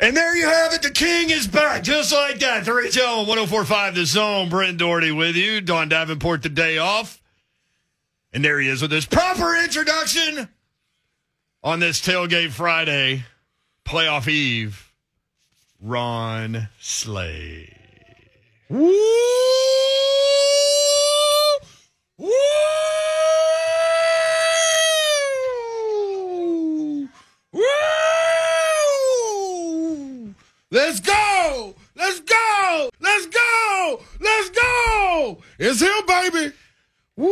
And there you have it. The king is back, just like that. 3 on 1045 The Zone. Brent Dougherty with you. Don Davenport the day off. And there he is with his proper introduction on this Tailgate Friday, playoff eve. Ron Slay. Woo! Woo! Let's go! Let's go! Let's go! Let's go! It's him, baby. Woo!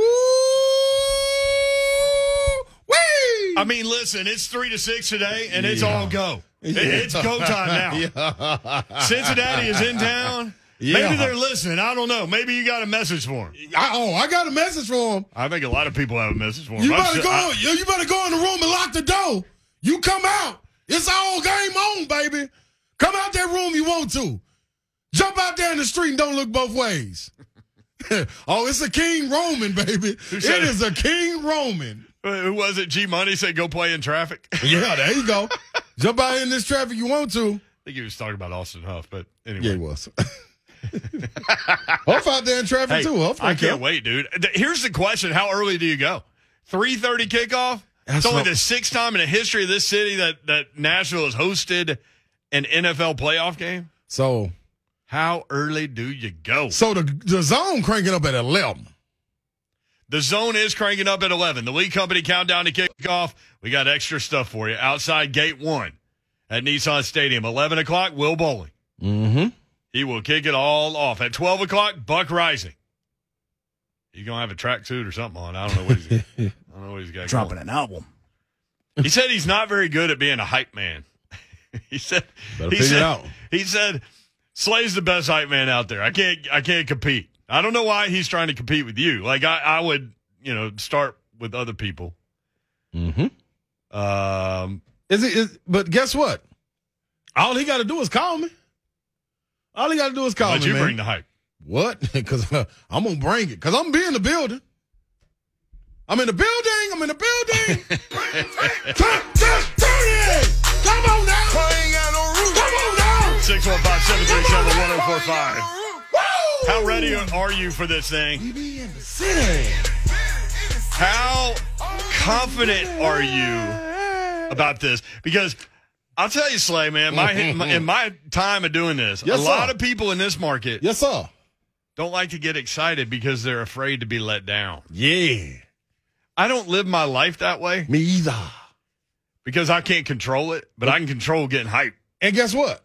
Wee! I mean, listen, it's three to six today, and it's Yeah. all go. Yeah. It's go time now. Yeah. Cincinnati is in town. Yeah. Maybe they're listening. I don't know. Maybe you got a message for them. I, oh, I got a message for him. I think a lot of people have a message for them. You I'm better go. I- you, you better go in the room and lock the door. You come out. It's all game on, baby. Come out that room you want to. Jump out there in the street and don't look both ways. oh, it's a King Roman, baby. It? is a King Roman. Who was it? G Money said go play in traffic. Yeah, there you go. Jump out in this traffic you want to. I think he was talking about Austin Huff, but anyway. Yeah, it was. Huff out there in traffic Hey, too. Huff I can't wait, dude. Here's the question: How early do you go? Three thirty kickoff. That's it's only the sixth time in the history of this city that that Nashville has hosted an NFL playoff game. So, How early do you go? so the the zone cranking up at eleven. The zone is cranking up at 11. The Lee Company countdown to kickoff. We got extra stuff for you outside gate one at Nissan Stadium. 11 o'clock, Will Bowling. Mm-hmm. He will kick it all off. At 12 o'clock, Buck Reising. He's going to have a tracksuit or something on. I don't know what he's, I don't know what he's got dropping going. an album. He said he's not very good at being a hype man. he said, Better he said, out. he said, Slay's the best hype man out there. I can't, I can't compete. I don't know why he's trying to compete with you. Like I, I would, you know, start with other people. Mm-hmm. Um, Is it? Is, but guess what? All he got to do is call me. All he got to do is call me. you man. bring the hype. what? Because I'm gonna bring it. Because I'm be in the building. I'm in the building. I'm in the building. turn, turn, turn it. Come on now. Come on now. 615-737-1045. How ready are you for this thing? We be in the city. How confident are you about this? Because I'll tell you, Slay, man, my, mm-hmm. my in my time of doing this, Yes, a lot sir. of people in this market Yes, sir. don't like to get excited because they're afraid to be let down. Yeah. I don't live my life that way Me either. Because I can't control it, but I can control getting hyped And guess what?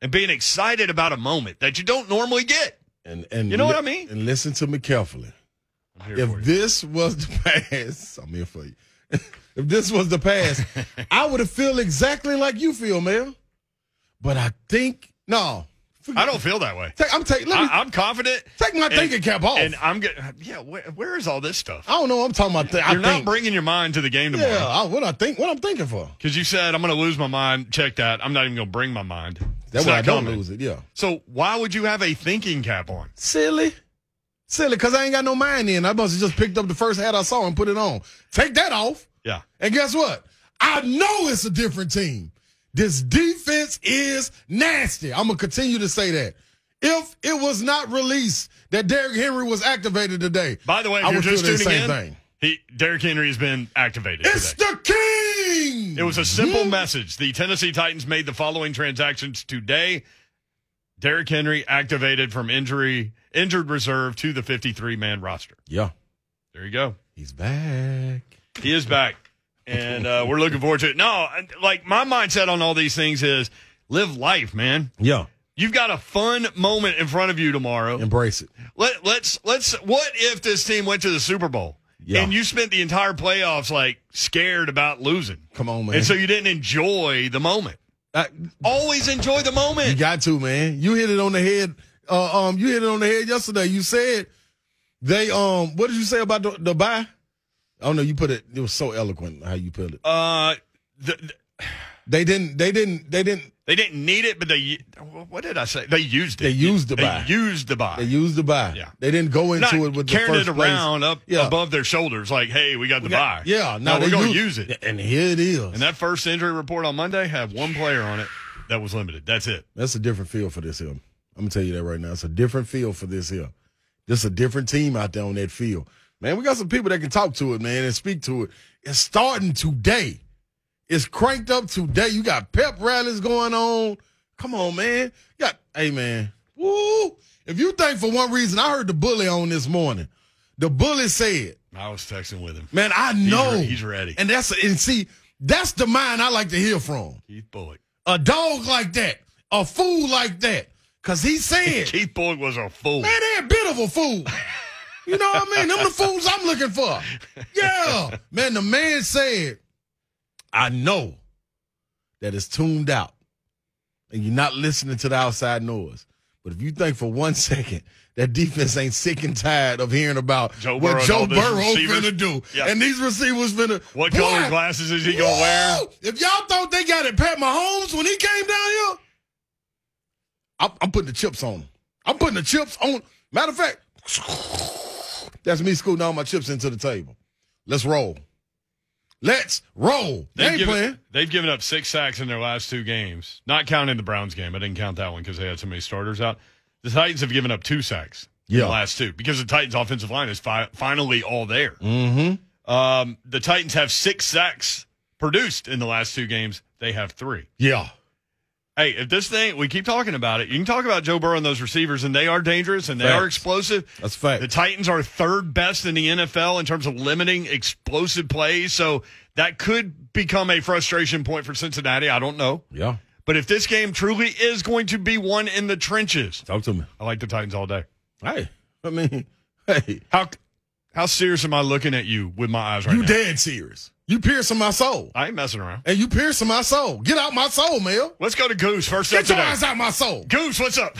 and being excited about a moment that you don't normally get. And and You know what I mean? And listen to me carefully. I'm here for If this was the past, I'm here for you. if this was the past, I would have feel exactly like you feel, man. But I think no. I don't feel that way. Take, I'm taking. Let me I, I'm confident. take my and- thinking cap off. And I'm good. Yeah, where, where is all this stuff? I don't know. I'm talking about. Th- You're not think. bringing your mind to the game yeah. tomorrow. I, what I think. What I'm thinking for. Because you said, I'm going to lose my mind. Check that. I'm not even going to bring my mind. That's why I don't coming. lose it. Yeah. So why would you have a thinking cap on? Silly. Silly, because I ain't got no mind in. I must have just picked up the first hat I saw and put it on. Take that off. Yeah. And guess what? I know it's a different team. This defense is nasty. I'm going to continue to say that. If it was not released that Derrick Henry was activated today, By the way, I you're just feel the same in, thing. he Derrick Henry has been activated It's today. the king. It was a simple message. The Tennessee Titans made the following transactions today. Derrick Henry activated from injury injured reserve to the 53 man roster. Yeah, There you go. he's back. He is back, and uh, we're looking forward to it. No, like my mindset on all these things is live life, man. Yeah, You've got a fun moment in front of you tomorrow. embrace it. Let, let's let's. What if this team went to the Super Bowl Yeah. and you spent the entire playoffs like scared about losing, Come on, man. and so you didn't enjoy the moment? I- Always enjoy the moment. You got to, man. You hit it on the head. Uh, um, you hit it on the head yesterday. You said they um. What did you say about the, the bye? Oh no, you put it. It was so eloquent how you put it. Uh, the, the- They didn't. They didn't. They didn't. they didn't need it, but they. What did I say? They used it. They used the They bye. used the bye. They used the bye. Yeah. They didn't go into Not it with the carrying first it place. around up Yeah. above their shoulders, like, "Hey, we got the bye." Yeah. no, they we're going to use it. And here it is. And that first injury report on Monday had one player on it that was limited. That's it. That's a different feel for this here. I'm gonna tell you that right now. It's a different feel for this here. Just a different team out there on that field. Man, we got some people that can talk to it, man, and speak to it. It's starting today. It's cranked up today. You got pep rallies going on. Come on, man. You got, hey, man. Woo. If you think for one reason, I heard the bully on this morning. The bully said, I was texting with him. man, I know. re- he's ready. And that's, and see, that's the mind I like to hear from. Keith Bulluck. A dog like that, a fool like that. Cause he said, Keith Bulluck was a fool. Man, they're a bit of a fool. You know what I mean? Them the fools I'm looking for. Yeah. Man, the man said, I know that it's tuned out and you're not listening to the outside noise. But if you think for one second that defense ain't sick and tired of hearing about Joe what Burrow Joe Burrow finna do, Yeah. and these receivers finna What Boy, color glasses is he gonna wear? If y'all thought they got it, Pat Mahomes when he came down here, I'm, I'm putting the chips on him. I'm putting the chips on. Matter of fact, that's me scooting all my chips into the table. Let's roll. Let's roll. They ain't given, playing. they've given up six sacks in their last two games, not counting the Browns game. I didn't count that one because they had so many starters out. The Titans have given up two sacks in Yeah. the last two because the Titans' offensive line is fi- finally all there. Mm-hmm. Um, the Titans have six sacks produced in the last two games. They have three. Yeah. Hey, if this thing, we keep talking about it. You can talk about Joe Burrow and those receivers, and they are dangerous and they are explosive. That's a fact. The Titans are third best in the NFL in terms of limiting explosive plays. So that could become a frustration point for Cincinnati. I don't know. Yeah. But if this game truly is going to be one in the trenches, Talk to me. I like the Titans all day. Hey. I mean, hey. How how serious am I looking at you with my eyes right You now? You dead serious. You piercing my soul. I ain't messing around. And you piercing my soul. Get out my soul, Mel. Let's go to Goose first up Get your today. eyes out my soul. Goose, what's up?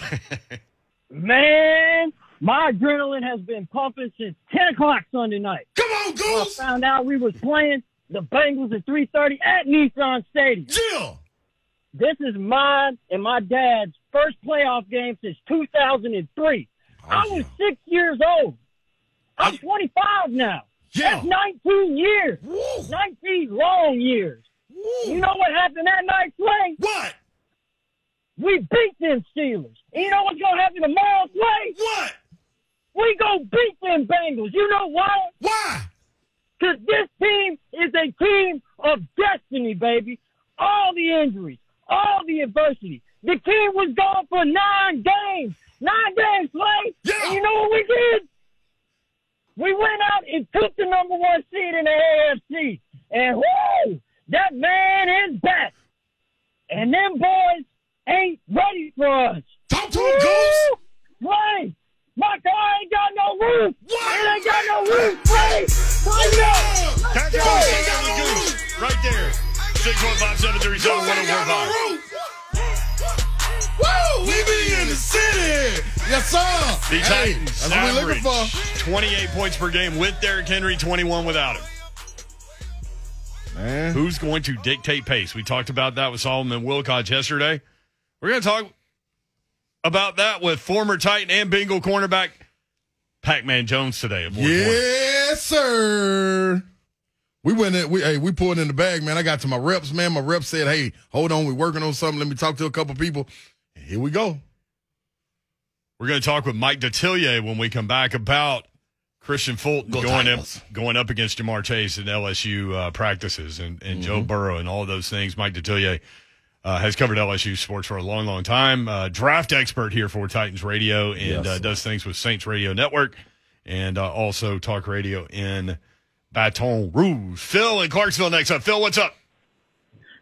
Man, my adrenaline has been pumping since 10 o'clock Sunday night. Come on, When I Goose. found out we was playing the Bengals at 3.30 at Nissan Stadium. Jill. This is mine and my dad's first playoff game since 2003. I was six years old. I'm 25 now. Yeah. That's 19 years. Woo. 19 long years. Woo. You know what happened that night, Slay? What? We beat them Steelers. And you know what's going to happen tomorrow, Slay? What? We go beat them Bengals. You know why? Why? Because this team is a team of destiny, baby. All the injuries, all the adversity. The team was gone for nine games. Nine games, Slay. Yeah. And you know what we did? We went out and took the number one seed in the AFC. And whoo, that man is back. And them boys ain't ready for us. Talk to him, Goose. Woo! Slay, my car ain't got no roof. What? It ain't got no roof. Slay, Slay, Yeah. That's Yeah. all Ain't got with Goose. roof. Right there. 615 Goose ain't got no roof. Woo! We be in the city. Yes, sir. The hey, Titans that's what we're looking for. 28 points per game with Derrick Henry, 21 without him. Man. Who's going to dictate pace? We talked about that with Solomon Wilcots yesterday. We're going to talk about that with former Titan and Bengal cornerback Pac-Man Jones today. At Boyd Point. Yes, sir. We went in, we hey, we pulled in the bag, man. I got to my reps, man. My reps said, Hey, hold on, we're working on something. Let me talk to a couple people. Here we go. We're going to talk with Mike Detillier when we come back about Kristian Fulton Go going up, going up against Ja'Marr Chase in LSU uh, practices and, and Mm-hmm. Joe Burrow and all those things. Mike Detillier uh, has covered LSU sports for a long, long time. Uh, draft expert here for Titans Radio and Yes. uh, does things with Saints Radio Network and uh, also talk radio in Baton Rouge. Phil in Clarksville next up. Phil, what's up?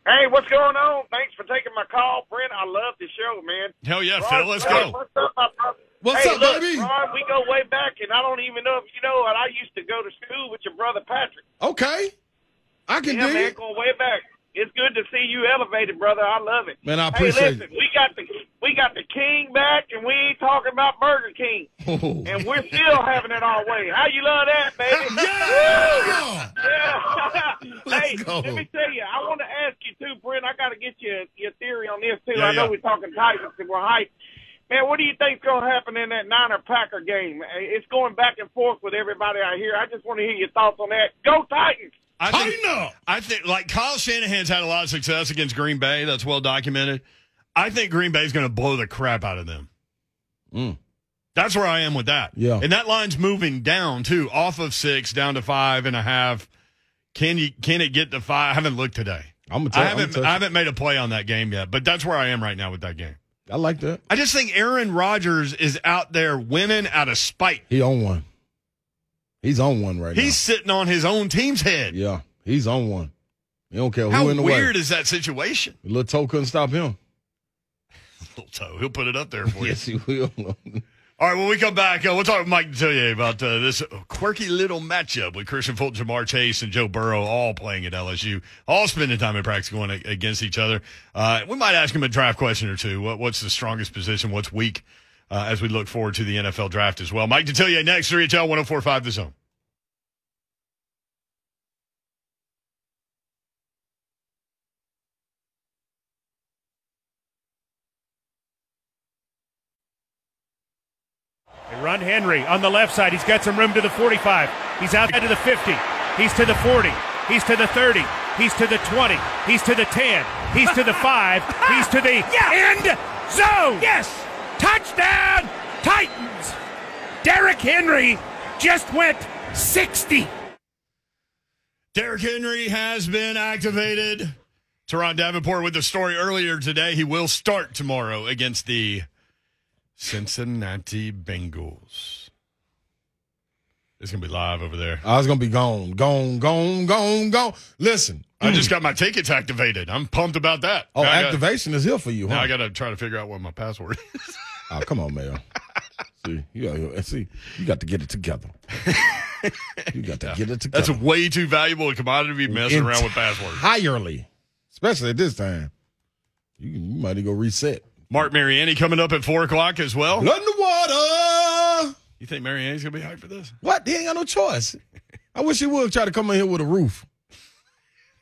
Hey, what's going on? Thanks for taking my call, Brent. I love the show, man. Hell yeah, Ron, Phil, let's Ron, go. What's up, my brother? What's hey, up, look, baby? Ron, we go way back, and I don't even know if you know it. I used to go to school with your brother Patrick. Okay. I can Yeah, dig man, it. going way back. It's good to see you elevated, brother. I love it. Man, I appreciate hey, listen, we got the we got the King back, and we ain't talking about Burger King, it. and we're still having it our way. How you love that, baby? yeah! Yeah. Hey, go. let me tell you, I want to ask you too, Brent. I got to get your your theory on this too. Yeah, I know yeah. we're talking Titans and we're hyped. Man, what do you think's going to happen in that Niner Packer game? It's going back and forth with everybody out here. I just want to hear your thoughts on that. Go Titans! I think, Tighten up. I think like Kyle Shanahan's had a lot of success against Green Bay. That's well documented. I think Green Bay's going to blow the crap out of them. Mm. That's where I am with that. Yeah. And that line's moving down too, off of six down to five and a half. Can you can it get to five? I haven't looked today. I'm gonna I tell haven't I haven't made a play on that game yet, but that's where I am right now with that game. I like that. I just think Aaron Rodgers is out there winning out of spite. He on one. He's on one right now. He's sitting on his own team's head. Yeah, he's on one. He don't care who How in the weird is that situation? Little toe couldn't stop him. Little toe, he'll put it up there for you. Yes, he will. All right, when we come back, uh, we'll talk with Mike Detillier about uh, this quirky little matchup with Kristian Fulton, Ja'Marr Chase, and Joe Burrow all playing at LSU, all spending time in practice going against each other. Uh, we might ask him a draft question or two. What, what's the strongest position? What's weak uh, as we look forward to the NFL draft as well? Mike Detillier next, 3HL 1045 The Zone. They run Henry on the left side. He's got some room to the 45. He's out to the 50. He's to the 40. He's to the 30. He's to the 20. He's to the 10. He's to the 5. He's to the end zone. Yes. Touchdown, Titans. Derrick Henry just went 60. Derrick Henry has been activated. Teron Davenport with the story earlier today. He will start tomorrow against the Cincinnati Bengals. It's going to be live over there. Oh, I was gonna be gone, gone, gone, gone, gone. Listen, I just got my tickets activated. I'm pumped about that. oh, Now I gotta- activation is here for you, huh? Now I got to try to figure out what my password is. oh, come on, Mayo. see, you got, see, you got to get it together. you got to get it together. That's way too valuable a commodity to be messing around with passwords. entirely, especially at this time. You, you might go reset. Mark Mariani coming up at 4 o'clock as well. Blood in the water. You think Mariani's going to be hyped for this? What? He ain't got no choice. I wish he would try to come in here with a roof.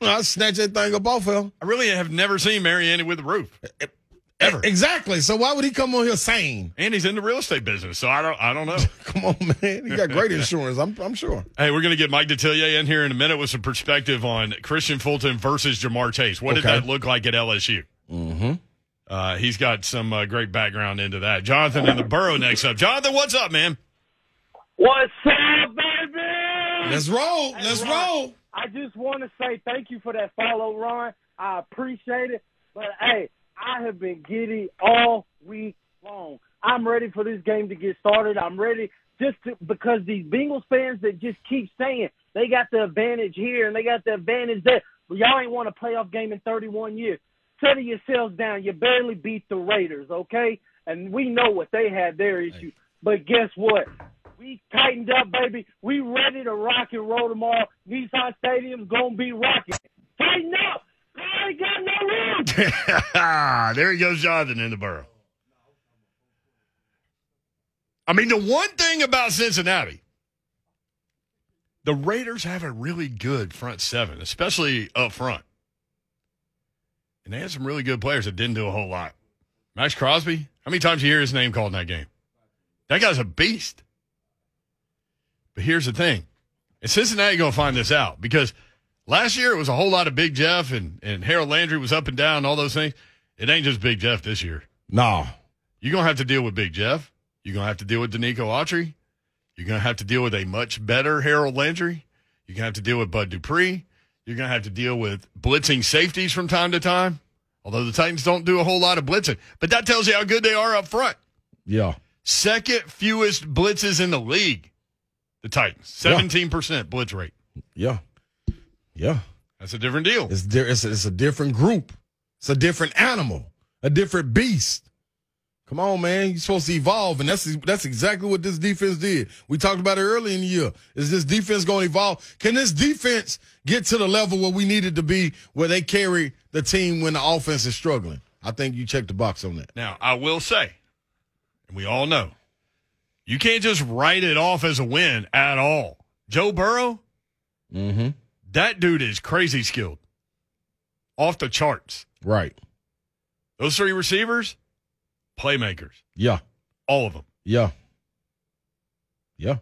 I'll snatch that thing up off him. I really have never seen Mariani with a roof. Ever. Exactly. So why would he come on here sane? And he's in the real estate business, so I don't I don't know. Come on, man. He got great insurance. I'm, I'm sure. Hey, we're going to get Mike Detillier in here in a minute with some perspective on Kristian Fulton versus Ja'Marr Chase. What did Okay. that look like at LSU? Mm-hmm. Uh, he's got some uh, great background into that. Jonathan in the Borough next up. Jonathan, what's up, man? What's up, baby? Let's roll. Let's roll. I just want to say thank you for that follow, Ron. I appreciate it. But hey, I have been giddy all week long. I'm ready for this game to get started. I'm ready just to, because these Bengals fans that just keep saying they got the advantage here and they got the advantage there. But y'all ain't won a playoff game in 31 years. Settle yourselves down. You barely beat the Raiders, okay? And we know what they had their issue. But guess what? We tightened up, baby. We ready to rock and roll tomorrow. Nissan Stadium's gonna be rocking. Tighten up. I ain't got no room. there he goes, Jonathan in the Borough. I mean, the one thing about Cincinnati, the Raiders have a really good front seven, especially up front. And they had some really good players that didn't do a whole lot. Maxx Crosby, how many times you hear his name called in that game? That guy's a beast. But here's the thing. And Cincinnati going to find this out because last year it was a whole lot of Big Jeff and, and Harold Landry was up and down and all those things. It ain't just Big Jeff this year. No. You're going to have to deal with Big Jeff. You're going to have to deal with Denico Autry. You're going to have to deal with a much better Harold Landry. You're going to have to deal with Bud Dupree. You're going to have to deal with blitzing safeties from time to time. Although the Titans don't do a whole lot of blitzing, but that tells you how good they are up front. Yeah. Second fewest blitzes in the league. The Titans, Yeah. 17% blitz rate. Yeah. Yeah. That's a different deal. It's, di- it's, it's a different group. It's a different animal, a different beast. Come on, man. You're supposed to evolve, and that's that's exactly what this defense did. We talked about it early in the year. Is this defense going to evolve? Can this defense get to the level where we needed to be, where they carry the team when the offense is struggling? I think you checked the box on that. Now, I will say, and we all know, you can't just write it off as a win at all. Joe Burrow, Mm-hmm. that dude is crazy skilled. Off the charts. Right. Those three receivers, playmakers. Yeah. All of them. Yeah. Yeah.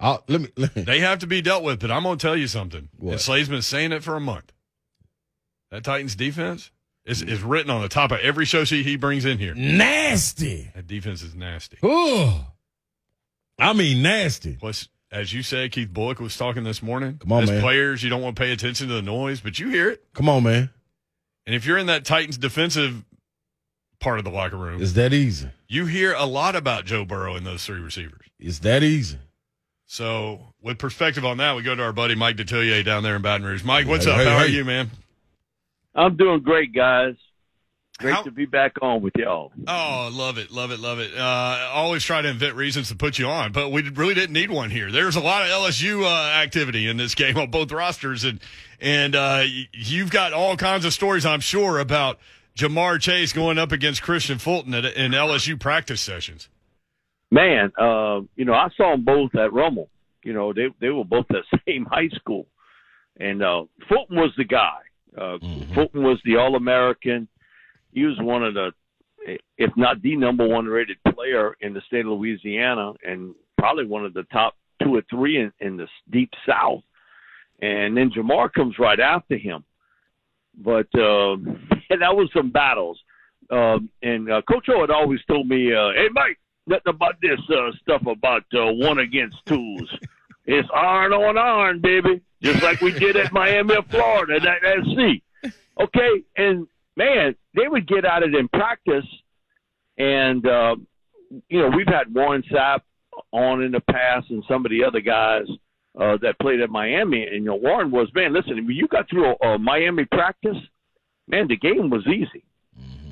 I'll, let me. Let me. They have to be dealt with, but I'm going to tell you something. What? And Slay's been saying it for a month. That Titans defense is, is written on the top of every show sheet he brings in here. Nasty. That defense is nasty. Oh, I mean nasty. Plus, as you said, Keith Bulluck was talking this morning. Come on, as man. players, you don't want to pay attention to the noise, but you hear it. Come on, man. And if you're in that Titans defensive part of the locker room, It's that easy. you hear a lot about Joe Burrow and those three receivers. It's that easy. So, with perspective on that, we go to our buddy Mike Detillier down there in Baton Rouge. Mike, what's Hey, up? hey, How are hey. you, man? I'm doing great, guys. Great How- to be back on with y'all. Oh, love it, love it, love it. Uh, always try to invent reasons to put you on, but we really didn't need one here. There's a lot of LSU uh, activity in this game on both rosters, and and uh, you've got all kinds of stories, I'm sure, about Ja'Marr Chase going up against Kristian Fulton at, in LSU practice sessions. Man, uh, you know, I saw them both at Rummel. You know, they they were both at the same high school, and uh, Fulton was the guy. Uh, Fulton was the All American. He was one of the, if not the number one rated player in the state of Louisiana, and probably one of the top two or three in, in the deep South. And then Ja'Marr comes right after him. But uh, that was some battles. Um, and uh, Coach O had always told me, uh, "Hey, Mike, nothing about this uh, stuff about uh, one against twos. It's iron on iron, baby, just like we did at Miami of Florida at SC. Okay, and man, they would get at it in practice, and uh, you know we've had Warren Sapp on in the past, and some of the other guys uh, that played at Miami. And you know Warren was man. Listen, when you got through a, a Miami practice, man, the game was easy.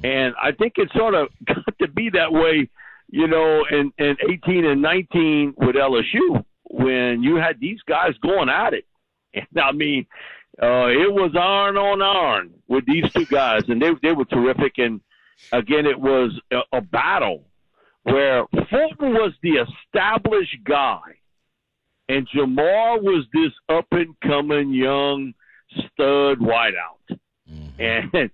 And I think it sort of got to be that way, you know, in, in 18 and 19 with LSU when you had these guys going at it. And I mean, uh, it was iron on iron with these two guys, and they they were terrific. And again, it was a, a battle where Fulton was the established guy, and Ja'Marr was this up and coming young stud wideout. And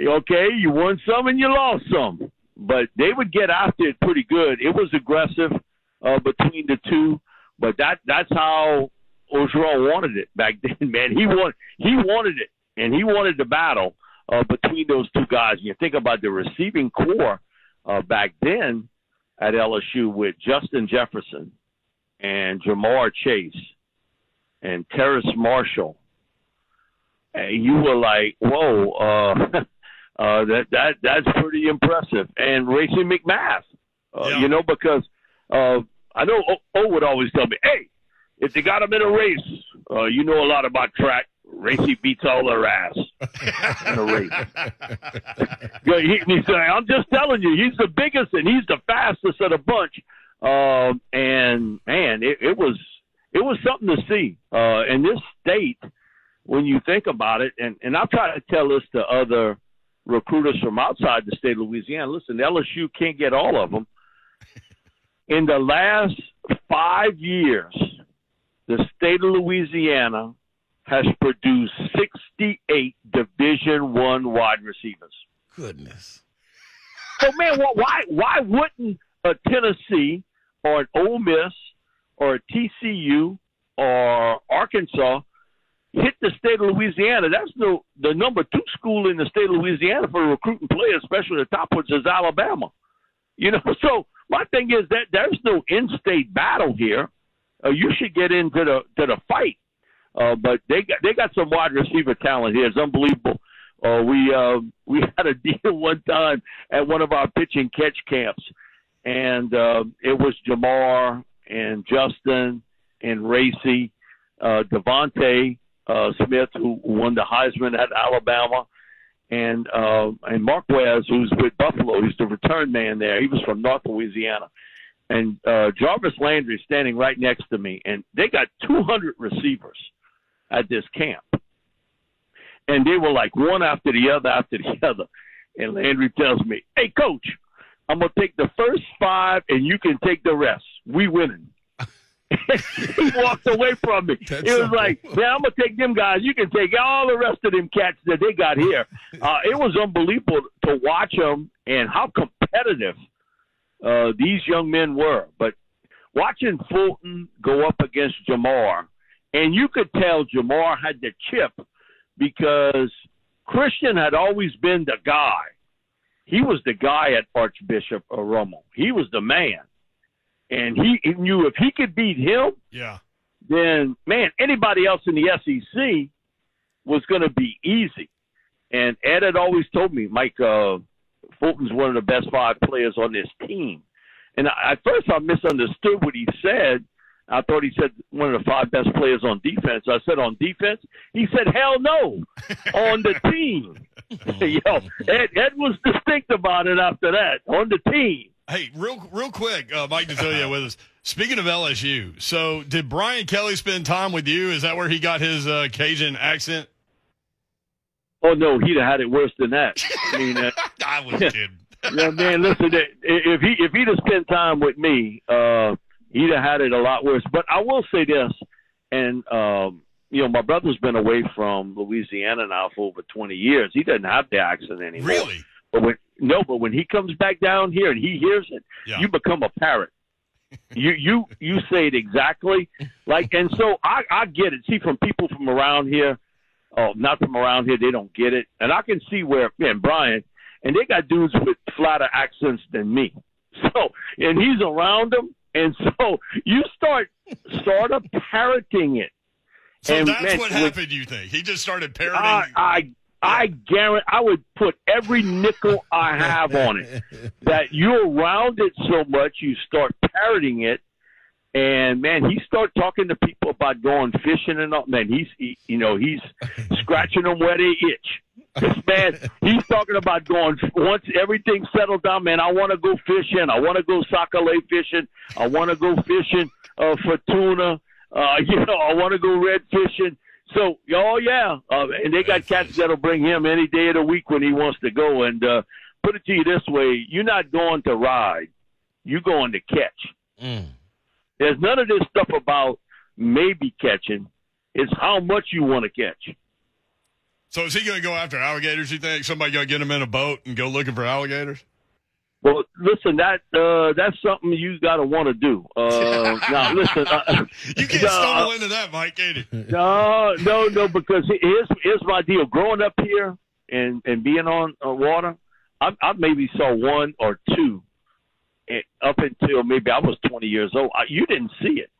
okay, you won some and you lost some, but they would get after it pretty good. It was aggressive uh, between the two, but that that's how Orgeron wanted it back then. Man, he want he wanted it, and he wanted the battle uh, between those two guys. And you think about the receiving corps uh, back then at LSU with Justin Jefferson and Ja'Marr Chase and Terrace Marshall. And you were like, "Whoa, uh, uh, that that that's pretty impressive." And Racey McMath, uh, Yeah. you know, because uh, I know O, o would always tell me, "Hey, if they got him in a race, uh, you know a lot about track. Racey beats all their ass in a race." He, he's like, I'm just telling you, he's the biggest and he's the fastest of the bunch. Um, and man, it, it was it was something to see. Uh, in this state, when you think about it, and and I've tried to tell this to other recruiters from outside the state of Louisiana. Listen, LSU can't get all of them. In the last five years, the state of Louisiana has produced 68 Division One wide receivers. Goodness. So man, why why wouldn't a Tennessee or an Ole Miss or a TCU or Arkansas hit the state of Louisiana? That's the the number two school in the state of Louisiana for recruiting players, especially the top ones is Alabama. You know, so my thing is that there's no in-state battle here. Uh, you should get into the to the fight. Uh, but they got they got some wide receiver talent here. It's unbelievable. Uh, we uh, we had a deal one time at one of our pitch and catch camps, and uh, it was Ja'Marr and Justin and Racey, uh, DeVonta uh, Smith, who won the Heisman at Alabama, and uh, and Marquez, who's with Buffalo. He's the return man there. He was from North Louisiana, and uh, Jarvis Landry standing right next to me, and they got 200 receivers at this camp and they were like one after the other after the other. And Landry tells me, "Hey, coach, I'm gonna take the first five, and you can take the rest. We winning." he walked away from me. That's it was simple. like, "Yeah, I'm gonna take them guys. You can take all the rest of them cats that they got here." Uh, it was unbelievable to watch them and how competitive uh, these young men were. But watching Fulton go up against Ja'Marr, and you could tell Ja'Marr had the chip because Kristian had always been the guy. He was the guy at Archbishop Rummel. He was the man, and he, he knew if he could beat him, Yeah. then man, anybody else in the SEC was going to be easy. And Ed had always told me, Mike, uh, Fulton's one of the best five players on this team. And I, at first, I misunderstood what he said. I thought he said one of the five best players on defense. I said on defense. He said, "Hell no, on the team." Yo, Ed, Ed was distinct about it after that. On the team. Hey, real real quick, uh, Mike Detillier with us. Speaking of LSU, so did Brian Kelly spend time with you? Is that where he got his uh, Cajun accent? Oh no, he'd have had it worse than that. I mean, uh, I was kidding. yeah, man. Listen, if he if he'd have spent time with me, uh, he'd have had it a lot worse. But I will say this, and um, you know, my brother's been away from Louisiana now for over twenty years. He doesn't have the accent anymore. Really? But when no, but when he comes back down here and he hears it, Yeah. you become a parrot. you you you say it exactly like, and so I I get it. See, from people from around here, oh, not from around here, they don't get it, and I can see where man Brian, and they got dudes with flatter accents than me. So, and he's around them, and so you start sort of parroting it. So And, that's man, what with- happened. You think he just started parroting? I, I I guarantee I would put every nickel I have on it. That you're around it so much, you start parroting it, and man, he start talking to people about going fishing and all. Man, he's he, you know he's scratching them where they itch. This man, he's talking about going once everything's settled down. Man, I want to go fishing. I want to go sac-a-lait fishing. I want to go fishing uh, for tuna. Uh, you know, I want to go red fishing. So, oh yeah, uh, and they got cats that'll bring him any day of the week when he wants to go. And uh, put it to you this way: you're not going to ride, you're going to catch. Mm. There's none of this stuff about maybe catching. It's how much you want to catch. so is he going to go after alligators? You think somebody going to get him in a boat and go looking for alligators? Well, listen, that uh, that's something you got to want to do. Uh, now, listen, uh, You can't stumble into that, Mike, can you? No, no, no. Because here's here's my deal. Growing up here and and being on uh, water, I, I maybe saw one or two, up until maybe I was 20 years old. I, you didn't see it.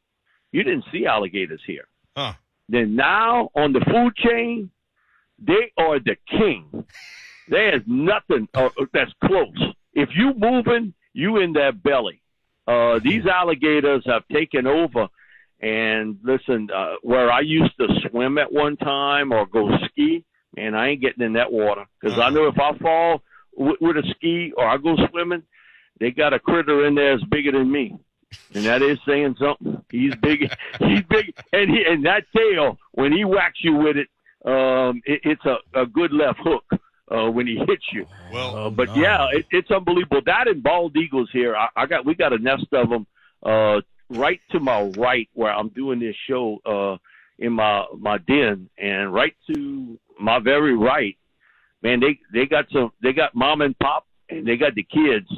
You didn't see alligators here. Huh. Then now on the food chain, they are the king. There's nothing uh, that's close. If you moving, you in their belly. Uh, these alligators have taken over. And listen, uh, where I used to swim at one time or go ski, man, I ain't getting in that water because I know if I fall with, with a ski or I go swimming, they got a critter in there that's bigger than me. And that is saying something. He's big. He's big, and he and that tail when he whacks you with it, um, it, it's a, a good left hook uh, when he hits you. Well, Uh, but yeah, it, it's unbelievable. That and bald eagles here. I, I got we got a nest of them uh, right to my right where I'm doing this show uh, in my my den, and right to my very right, man, they they got some. They got mom and pop, and they got the kids,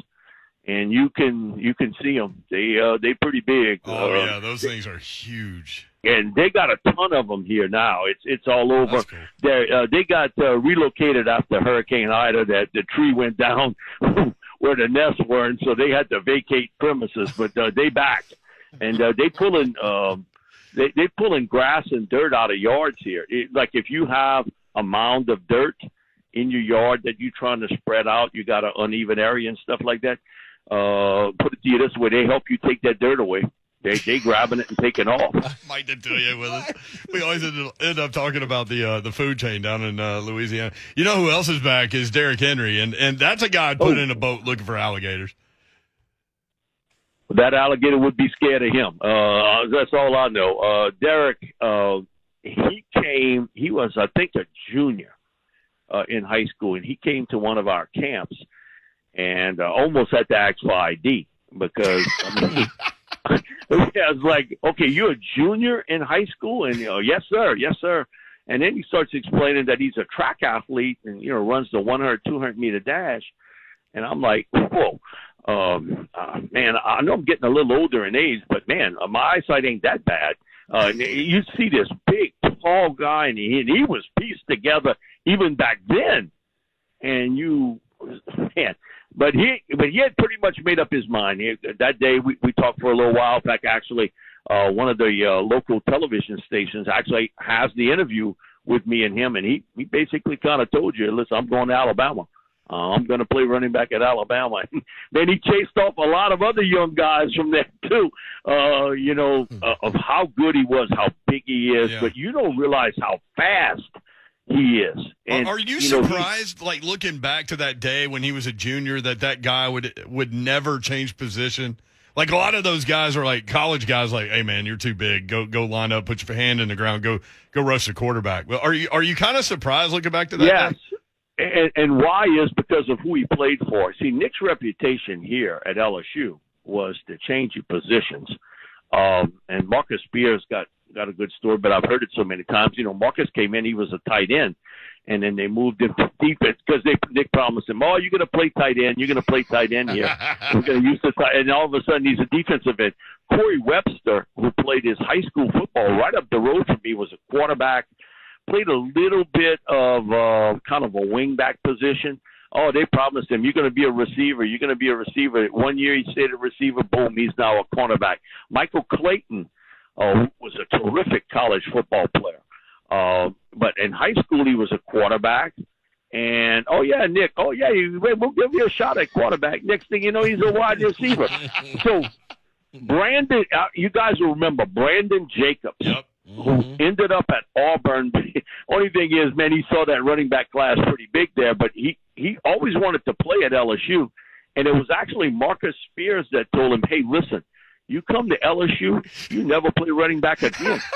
and you can you can see them. They uh, they pretty big. oh Uh, yeah, those things are huge. and they got a ton of them here now. It's it's all over. Cool. They uh, they got uh, relocated after Hurricane Ida. That the tree went down where the nests were, and so they had to vacate premises. But uh, they back, and uh, they pulling um, they they pulling grass and dirt out of yards here. It, like if you have a mound of dirt in your yard that you're trying to spread out, you got an uneven area and stuff like that. Uh, put it to you this way: they help you take that dirt away. They they grabbing it and taking off. Mike Detillier with us. We always end up, talking about the uh, the food chain down in uh, Louisiana. You know who else is back is Derrick Henry, and and that's a guy put Oh. in a boat looking for alligators. that alligator would be scared of him. Uh, that's all I know. Uh, Derrick, uh, he came, he was, I think, a junior uh, in high school, and he came to one of our camps and uh, almost had to ask for ID because, I mean, I was like, okay, you're a junior in high school? And, you know, yes, sir, yes, sir. And then he starts explaining that he's a track athlete and, you know, runs the 100, 200 meter dash. And I'm like, whoa um, uh, man, I know I'm getting a little older in age, but man, uh, my eyesight ain't that bad. Uh, you see this big, tall guy, and he, and he was pieced together. even back then. And you, man, but he, but he had pretty much made up his mind. He, that day we, we talked for a little while. In fact, actually, uh, one of the uh, local television stations actually has the interview with me and him, and he he basically kind of told you, listen, I'm going to Alabama. Uh, I'm going to play running back at Alabama. then he chased off a lot of other young guys from there too. Uh, you know uh, of how good he was, how big he is, Yeah. but you don't realize how fast he is. And, are you, know, he- surprised, like looking back to that day when he was a junior, that that guy would would never change position? Like a lot of those guys are like college guys, like, "Hey man, you're too big. Go go line up, put your hand in the ground, go go rush the quarterback." Well, are you are you kind of surprised looking back to that? Yes. And, and why is because of who he played for. See, Nick's reputation here at LSU was to change your positions. Um, and Marcus Spears got got a good story, but I've heard it so many times. You know, Marcus came in, he was a tight end, and then they moved him to defense because they Nick promised him, "Oh, you're going to play tight end. You're going to play tight end here. We're going to use the tight." And all of a sudden, he's a defensive end. Corey Webster, who played his high school football right up the road from me, was a quarterback played a little bit of uh, kind of a wing back position. Oh, they promised him you're going to be a receiver. You're going to be a receiver. One year he stayed a receiver. Boom, he's now a cornerback. Michael Clayton uh, was a terrific college football player, uh, but in high school he was a quarterback. And oh yeah, Nick. Oh yeah, you, we'll give you a shot at quarterback. Next thing you know, he's a wide receiver. So Brandon, uh, you guys will remember Brandon Jacobs Yep. who ended up at Auburn. Only thing is, man, he saw that running back class pretty big there, but he he always wanted to play at LSU, and it was actually Marcus Spears that told him, "Hey, listen, you come to LSU, you never play running back again."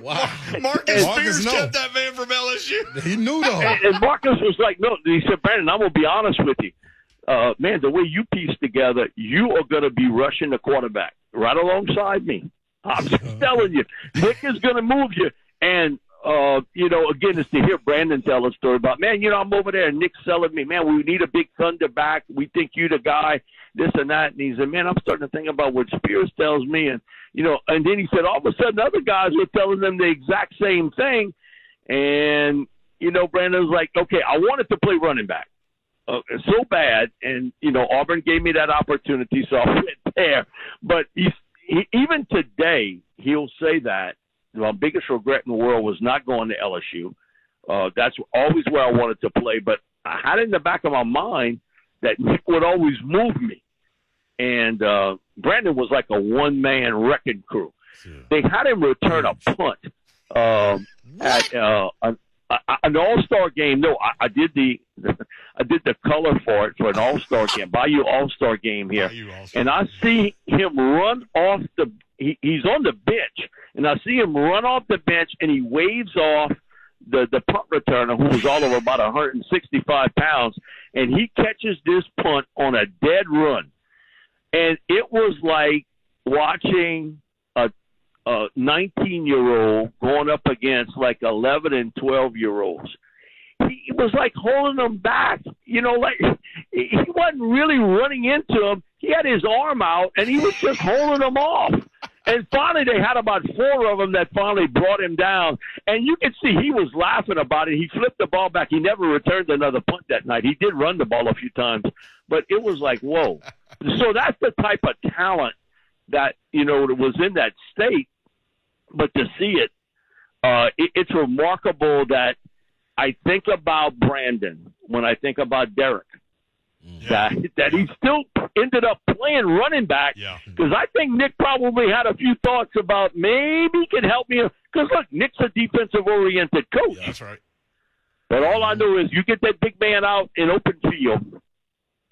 Wow. Marcus, Marcus, Spears no. kept that man from LSU. He knew though. and, and Marcus was like, "No," he said, "Brandon, I'm gonna be honest with you, uh, man. The way you piece together, you are gonna be rushing the quarterback right alongside me. I'm just telling you, Nick is gonna move you." And uh, you know, again, it's to hear Brandon tell a story about, man, you know, I'm over there, and Nick's telling me, man, we need a big thunder back. We think you the guy, this and that. And he said, man, I'm starting to think about what Spears tells me, and you know, and then he said, all of a sudden, other guys were telling them the exact same thing. And, you know, Brandon was like, okay, I wanted to play running back uh, so bad. And, you know, Auburn gave me that opportunity, so I went there. But he's, he, even today, he'll say that my biggest regret in the world was not going to LSU. Uh, that's always where I wanted to play. But I had in the back of my mind that Nick would always move me. And uh, Brandon was like a one man wrecking crew. They had him return a punt um, at uh, an, an All Star game. No, I, I did the I did the color for it for an All Star game, Bayou All Star game here, and I see him run off the. He, he's on the bench, and I see him run off the bench, and he waves off the the punt returner who was all of about 165 pounds, and he catches this punt on a dead run, and it was like watching a a 19 year old going up against like 11 and 12 year olds. He was like holding them back, you know, like he wasn't really running into them. He had his arm out and he was just holding them off. And finally, they had about four of them that finally brought him down. And you could see he was laughing about it. He flipped the ball back. He never returned another punt that night. He did run the ball a few times, but it was like, whoa. So that's the type of talent that, you know, was in that state. But to see it, uh, it it's remarkable that I think about Brandon when I think about Derrick. Mm-hmm. That that he still ended up playing running back Yeah. Mm-hmm. because I think Nick probably had a few thoughts about maybe he can help me. Because look, Nick's a defensive oriented coach, That's right. but all I know is you get that big man out in open field,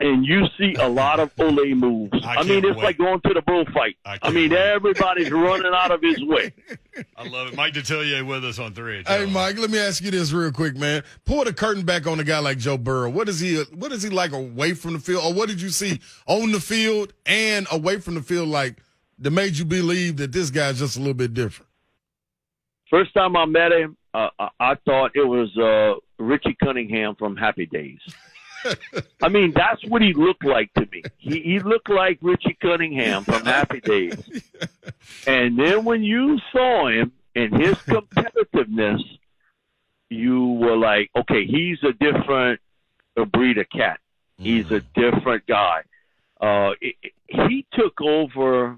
and you see a lot of ole moves. I I, mean, it's wait. like going to the bullfight. I I, mean, wait. everybody's running out of his way. I love it. Mike Detillier with us on three. Hey, Mike, let me ask you this real quick, man. Pull the curtain back on a guy like Joe Burrow. What is he? What is he like away from the field, or what did you see on the field and away from the field, like that made you believe that this guy's just a little bit different? First time I met him, uh, I, I thought it was uh, Richie Cunningham from Happy Days. I mean, that's what he looked like to me. He, he looked like Richie Cunningham from Happy Days. And then when you saw him and his competitiveness, you were like, okay, he's a different a breed of cat. He's a different guy. Uh, it, it- he took over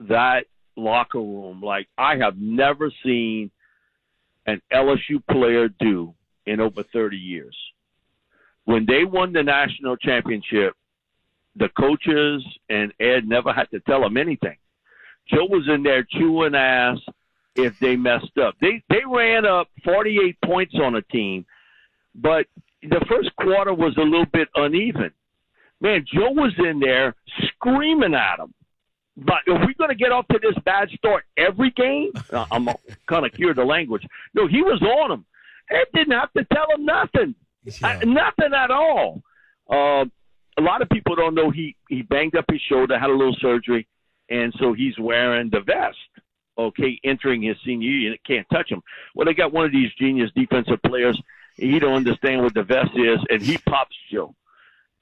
that locker room like I have never seen an LSU player do in over 30 years. When they won the national championship, the coaches and Ed never had to tell them anything. Joe was in there chewing ass if they messed up. They they ran up 48 points on a team, but the first quarter was a little bit uneven. Man, Joe was in there screaming at them. But are we going to get off to this bad start every game? I'm kind of cured the language. No, he was on them. Ed didn't have to tell him nothing. Uh, nothing at all. Uh, a lot of people don't know he he banged up his shoulder, had a little surgery, and so he's wearing the vest. Okay, entering his senior year, and can't touch him. Well, they got one of these genius defensive players. He don't understand what the vest is, and he pops Joe.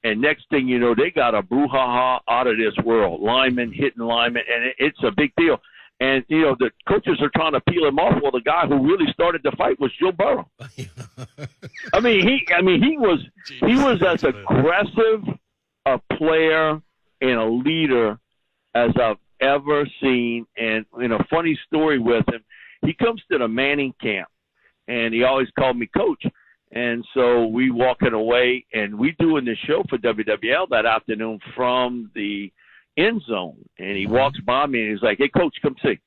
And next thing you know, they got a brouhaha out of this world. Lineman hitting lineman, and it, it's a big deal. And you know the coaches are trying to peel him off. Well, the guy who really started the fight was Joe Burrow. I mean, he. I mean, he was. He was as aggressive a player and a leader as I've ever seen. And you know, funny story with him. He comes to the Manning camp, and he always called me coach. And so we walking away, and we doing the show for WWL that afternoon from the end zone. And he walks by me, and he's like, "Hey, coach, come see."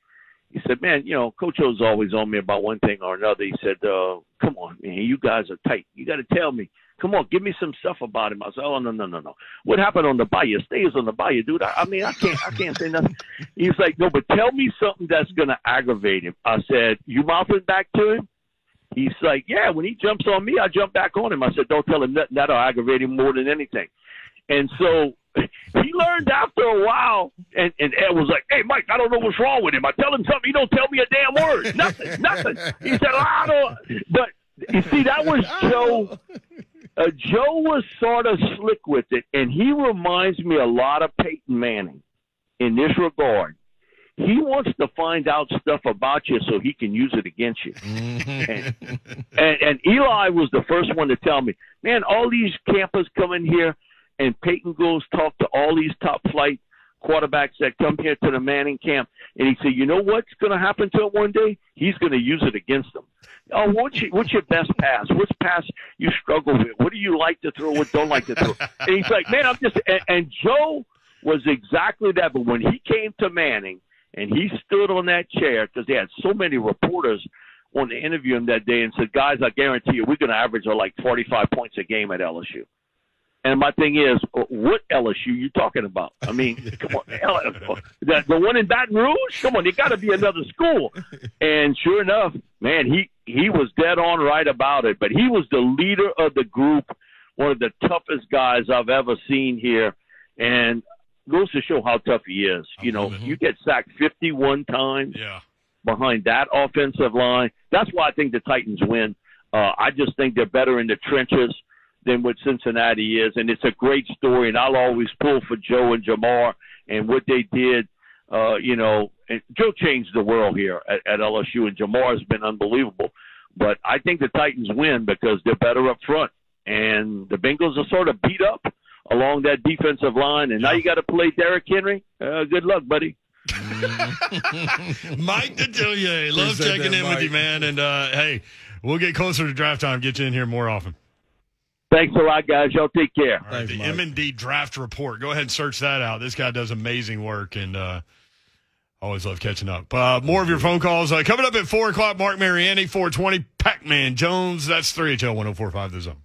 He said, "Man, you know, Coach O's always on me about one thing or another." He said, uh, "Come on, man, you guys are tight. You got to tell me. Come on, give me some stuff about him." I said, "Oh no, no, no, no. What happened on the bayou stays on the bayou, dude. I, I mean, I can't, I can't say nothing." He's like, "No, but tell me something that's gonna aggravate him." I said, "You mouthing back to him?" He's like, "Yeah. When he jumps on me, I jump back on him." I said, "Don't tell him nothing. That'll aggravate him more than anything." And so he learned after a while, and, and Ed was like, "Hey, Mike, I don't know what's wrong with him. I tell him something, he don't tell me a damn word. Nothing, nothing." He said, "I don't." But you see, that was Joe. Uh, Joe was sort of slick with it, and he reminds me a lot of Peyton Manning in this regard. He wants to find out stuff about you so he can use it against you. and, and, and Eli was the first one to tell me, man, all these campers come in here, and Peyton goes talk to all these top flight quarterbacks that come here to the Manning camp, and he said, you know what's going to happen to him one day? He's going to use it against them. Oh, what's your, what's your best pass? What's pass you struggle with? What do you like to throw? What don't like to throw? And he's like, man, I'm just. And, and Joe was exactly that. But when he came to Manning and he stood on that chair because they had so many reporters on to interview him that day and said, guys, I guarantee you, we're going to average like 45 points a game at LSU. And my thing is, what LSU you talking about? I mean, come on, the, the one in Baton Rouge? Come on, there got to be another school. And sure enough, man, he he was dead on right about it. But he was the leader of the group, one of the toughest guys I've ever seen here, and goes to show how tough he is. You know, you get sacked 51 times Yeah. behind that offensive line. That's why I think the Titans win. Uh, I just think they're better in the trenches than what Cincinnati is, and it's a great story. And I'll always pull for Joe and Ja'Marr and what they did. Uh, you know, and Joe changed the world here at, at LSU, and Ja'Marr has been unbelievable. But I think the Titans win because they're better up front, and the Bengals are sort of beat up along that defensive line. And now you got to play Derrick Henry. Uh, good luck, buddy. Mike Detillier, love Appreciate checking that, in with you, man. And uh, hey, we'll get closer to draft time. Get you in here more often. Thanks a lot, guys. Y'all take care. All right, Thanks, the M and D draft report. Go ahead and search that out. This guy does amazing work, and uh, always love catching up. Uh, more of your phone calls uh, coming up at four o'clock. Marc Mariani, four twenty. Pac Man Jones. That's three HL one zero four five. The zone.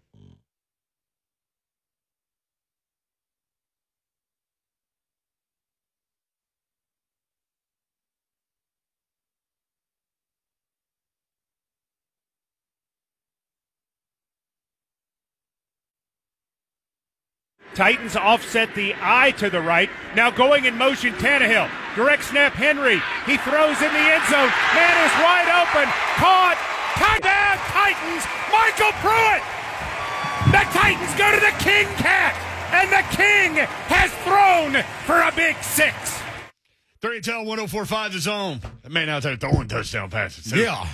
Titans offset the eye to the right. Now going in motion, Tannehill. Direct snap, Henry. He throws in the end zone. Man is wide open. Caught. Touchdown, Titans. MyCole Pruitt. The Titans go to the King Cat. And the King has thrown for a big six. Three HL one zero four five. The zone. That man out there throwing touchdown passes. Yeah.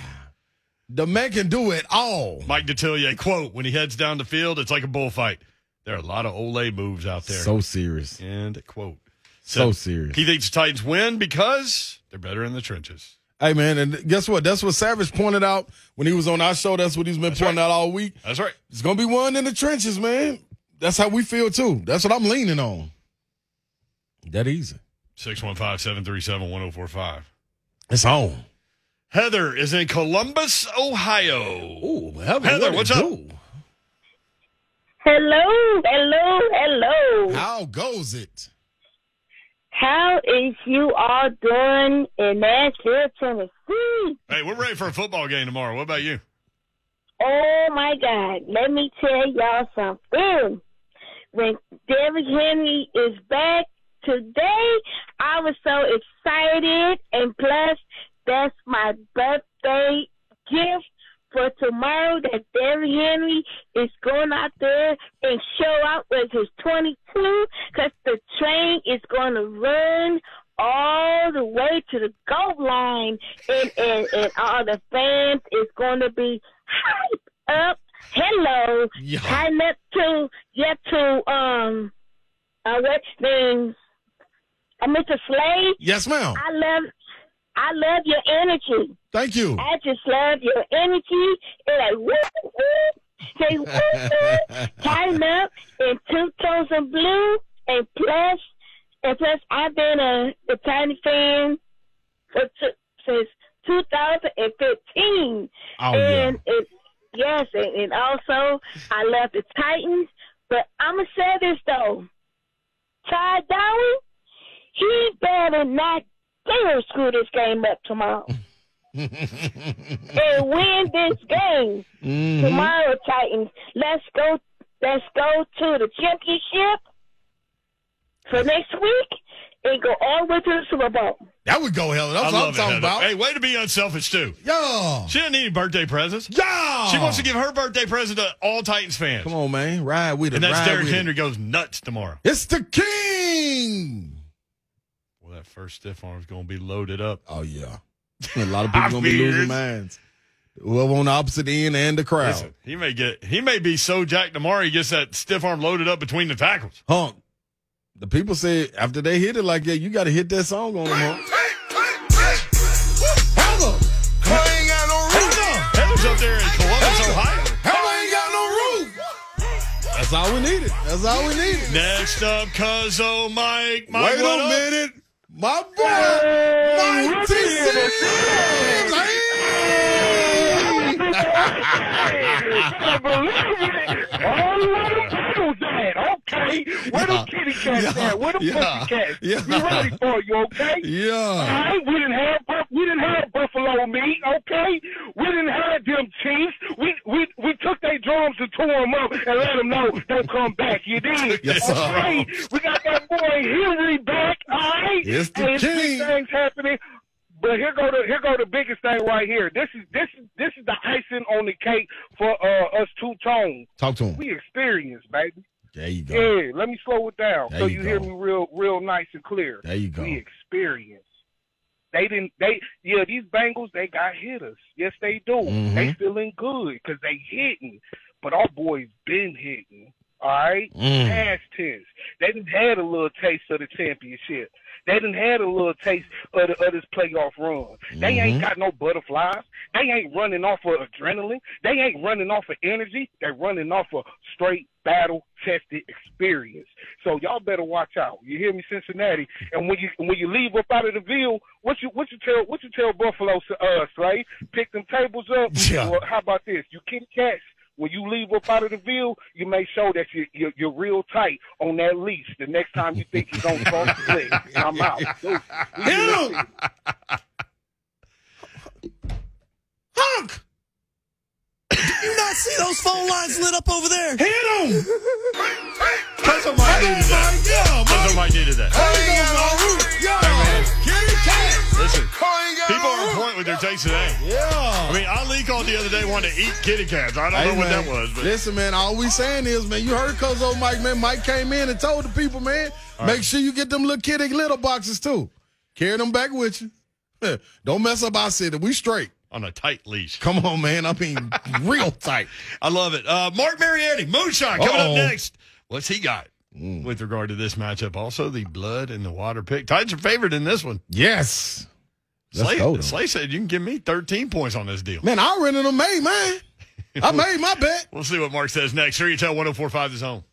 The man can do it all. Mike Detillier quote: When he heads down the field, it's like a bullfight. There are a lot of Olay moves out there. So serious. and quote. So Said, serious. He thinks the Titans win because they're better in the trenches. Hey man, and guess what? That's what Savage pointed out when he was on our show. That's what he's been pointing right. out all week. That's right. It's gonna be one in the trenches, man. That's how we feel too. That's what I'm leaning on. That easy. 615 737 1045. It's on. Heather is in Columbus, Ohio. Ooh, Heather, Heather, what what's up? do? Hello, hello, hello. How goes it? How is you all doing in Nashville, Tennessee? Hey, we're ready for a football game tomorrow. What about you? Oh my God, let me tell y'all something. When Derrick Henry is back today, I was so excited, and plus, that's my birthday gift for tomorrow that Derrick Henry is going out there and show out with his 22 because the train is going to run all the way to the goal line and, and, and all the fans is going to be hyped up. Hello. Yeah. Time up to, yeah, to, um, uh, what's names? Uh, Mr. Slade. Yes, ma'am. I love, I love your energy. Thank you. I just love your energy. And like, woo, woo. Say, woo, woo. Tighten up in two tones of blue. And plus, and plus, I've been a, a Tiny fan for t- since 2015. Oh, yeah. and it, yes, and, and also, I love the Titans. But I'm going to say this, though. Todd Downing, he better not dare screw this game up tomorrow. and win this game Mhm. tomorrow, Titans. Let's go. Let's go to the championship for next week and go all the way to the Super Bowl. That would go, Heather. That's I what I'm love it, talking Heather. about. Hey, way to be unselfish, too. Yeah. She doesn't need any birthday presents. Yeah. She wants to give her birthday present to all Titans fans. Come on, man. Ride with it. And that's Derrick with it. Henry goes nuts tomorrow. It's the king. Well, that first stiff arm's going to be loaded up. Oh yeah. A lot of people gonna be losing minds. Whoever on the opposite end and the crowd. Listen, he may get he may be so jacked tomorrow he gets that stiff arm loaded up between the tackles. Hunk. The people said after they hit it like that, you got to hit that song on them. Hunk. Heather, Heather, up there in Columbus, Ohio. Heather ain't got no roof. That's all we needed. That's all we needed. Next up, Cuzzo oh, Mike. Mike Wait what a up? minute, my boy, Mike T. Sims. Hey. believe it. All to Okay. Where Yeah. the kitty cats Yeah. at? Where the Yeah. pussy cats? Yeah. We ready for you, okay? Yeah. Alright, we didn't have we didn't have buffalo meat, okay? We didn't have them chiefs. We we we took their drums and tore them up and let them know don't come back. You did. Yes, sir. Okay, we got that boy Henry back. All right, It's the and king. things happening. But here go the here go the biggest thing right here. This is this is this is the icing on the cake for uh, us two tones. Talk to him. We experience, baby. There you go. Yeah, let me slow it down There so you you, hear me real real nice and clear. There you go. We experience. They didn't. They yeah. These Bengals they got hitters. Yes, they do. Mhm. They feeling good because they hitting. But our boys been hitting. All right. Mm. Past tense. They didn't had a little taste of the championship. They didn't had a little taste of, the, of this playoff run. They Mhm. ain't got no butterflies. They ain't running off of adrenaline. They ain't running off of energy. They're running off of straight battle tested experience. So y'all better watch out. You hear me, Cincinnati? And when you when you leave up out of the Ville, what you what you tell what you tell Buffalo uh Slay? Pick them tables up. Yeah. Well, how about this? You kitty cats. When you leave up out of the view, you make sure that you, you're, you're real tight on that leash. The next time you think you're going to cross the leg, I'm out. Hit him! this. You not see those phone lines lit up over there? Hit him! Cuzzo Mike needed that. Yeah, Cuzzo Mike. Mike needed that. Ain't got no roof. Yeah. Kitty cat. Listen, people are on point with their takes today. Yeah. I mean, Ali called the other day wanting to eat kitty cats. I don't Hey, know what man, that was, but listen, man. All we saying is, man, you heard Cuzzo Mike, man. Mike came in and told the people, man, make sure you get them little kitty little boxes too. Carry them back with you. Don't mess up our city. We straight. On a tight leash. Come on, man. I mean, real tight. I love it. Uh, Marc Mariani, Moonshine, coming Uh-oh. up next. What's he got with regard to this matchup? Also, the blood and the water pick. Titans are favored in this one. Yes. Slay, go. Slay said you can give me 13 points on this deal. Man, I already done made man. I made my bet. We'll see what Mark says next. Sure, you tell 1045 the zone.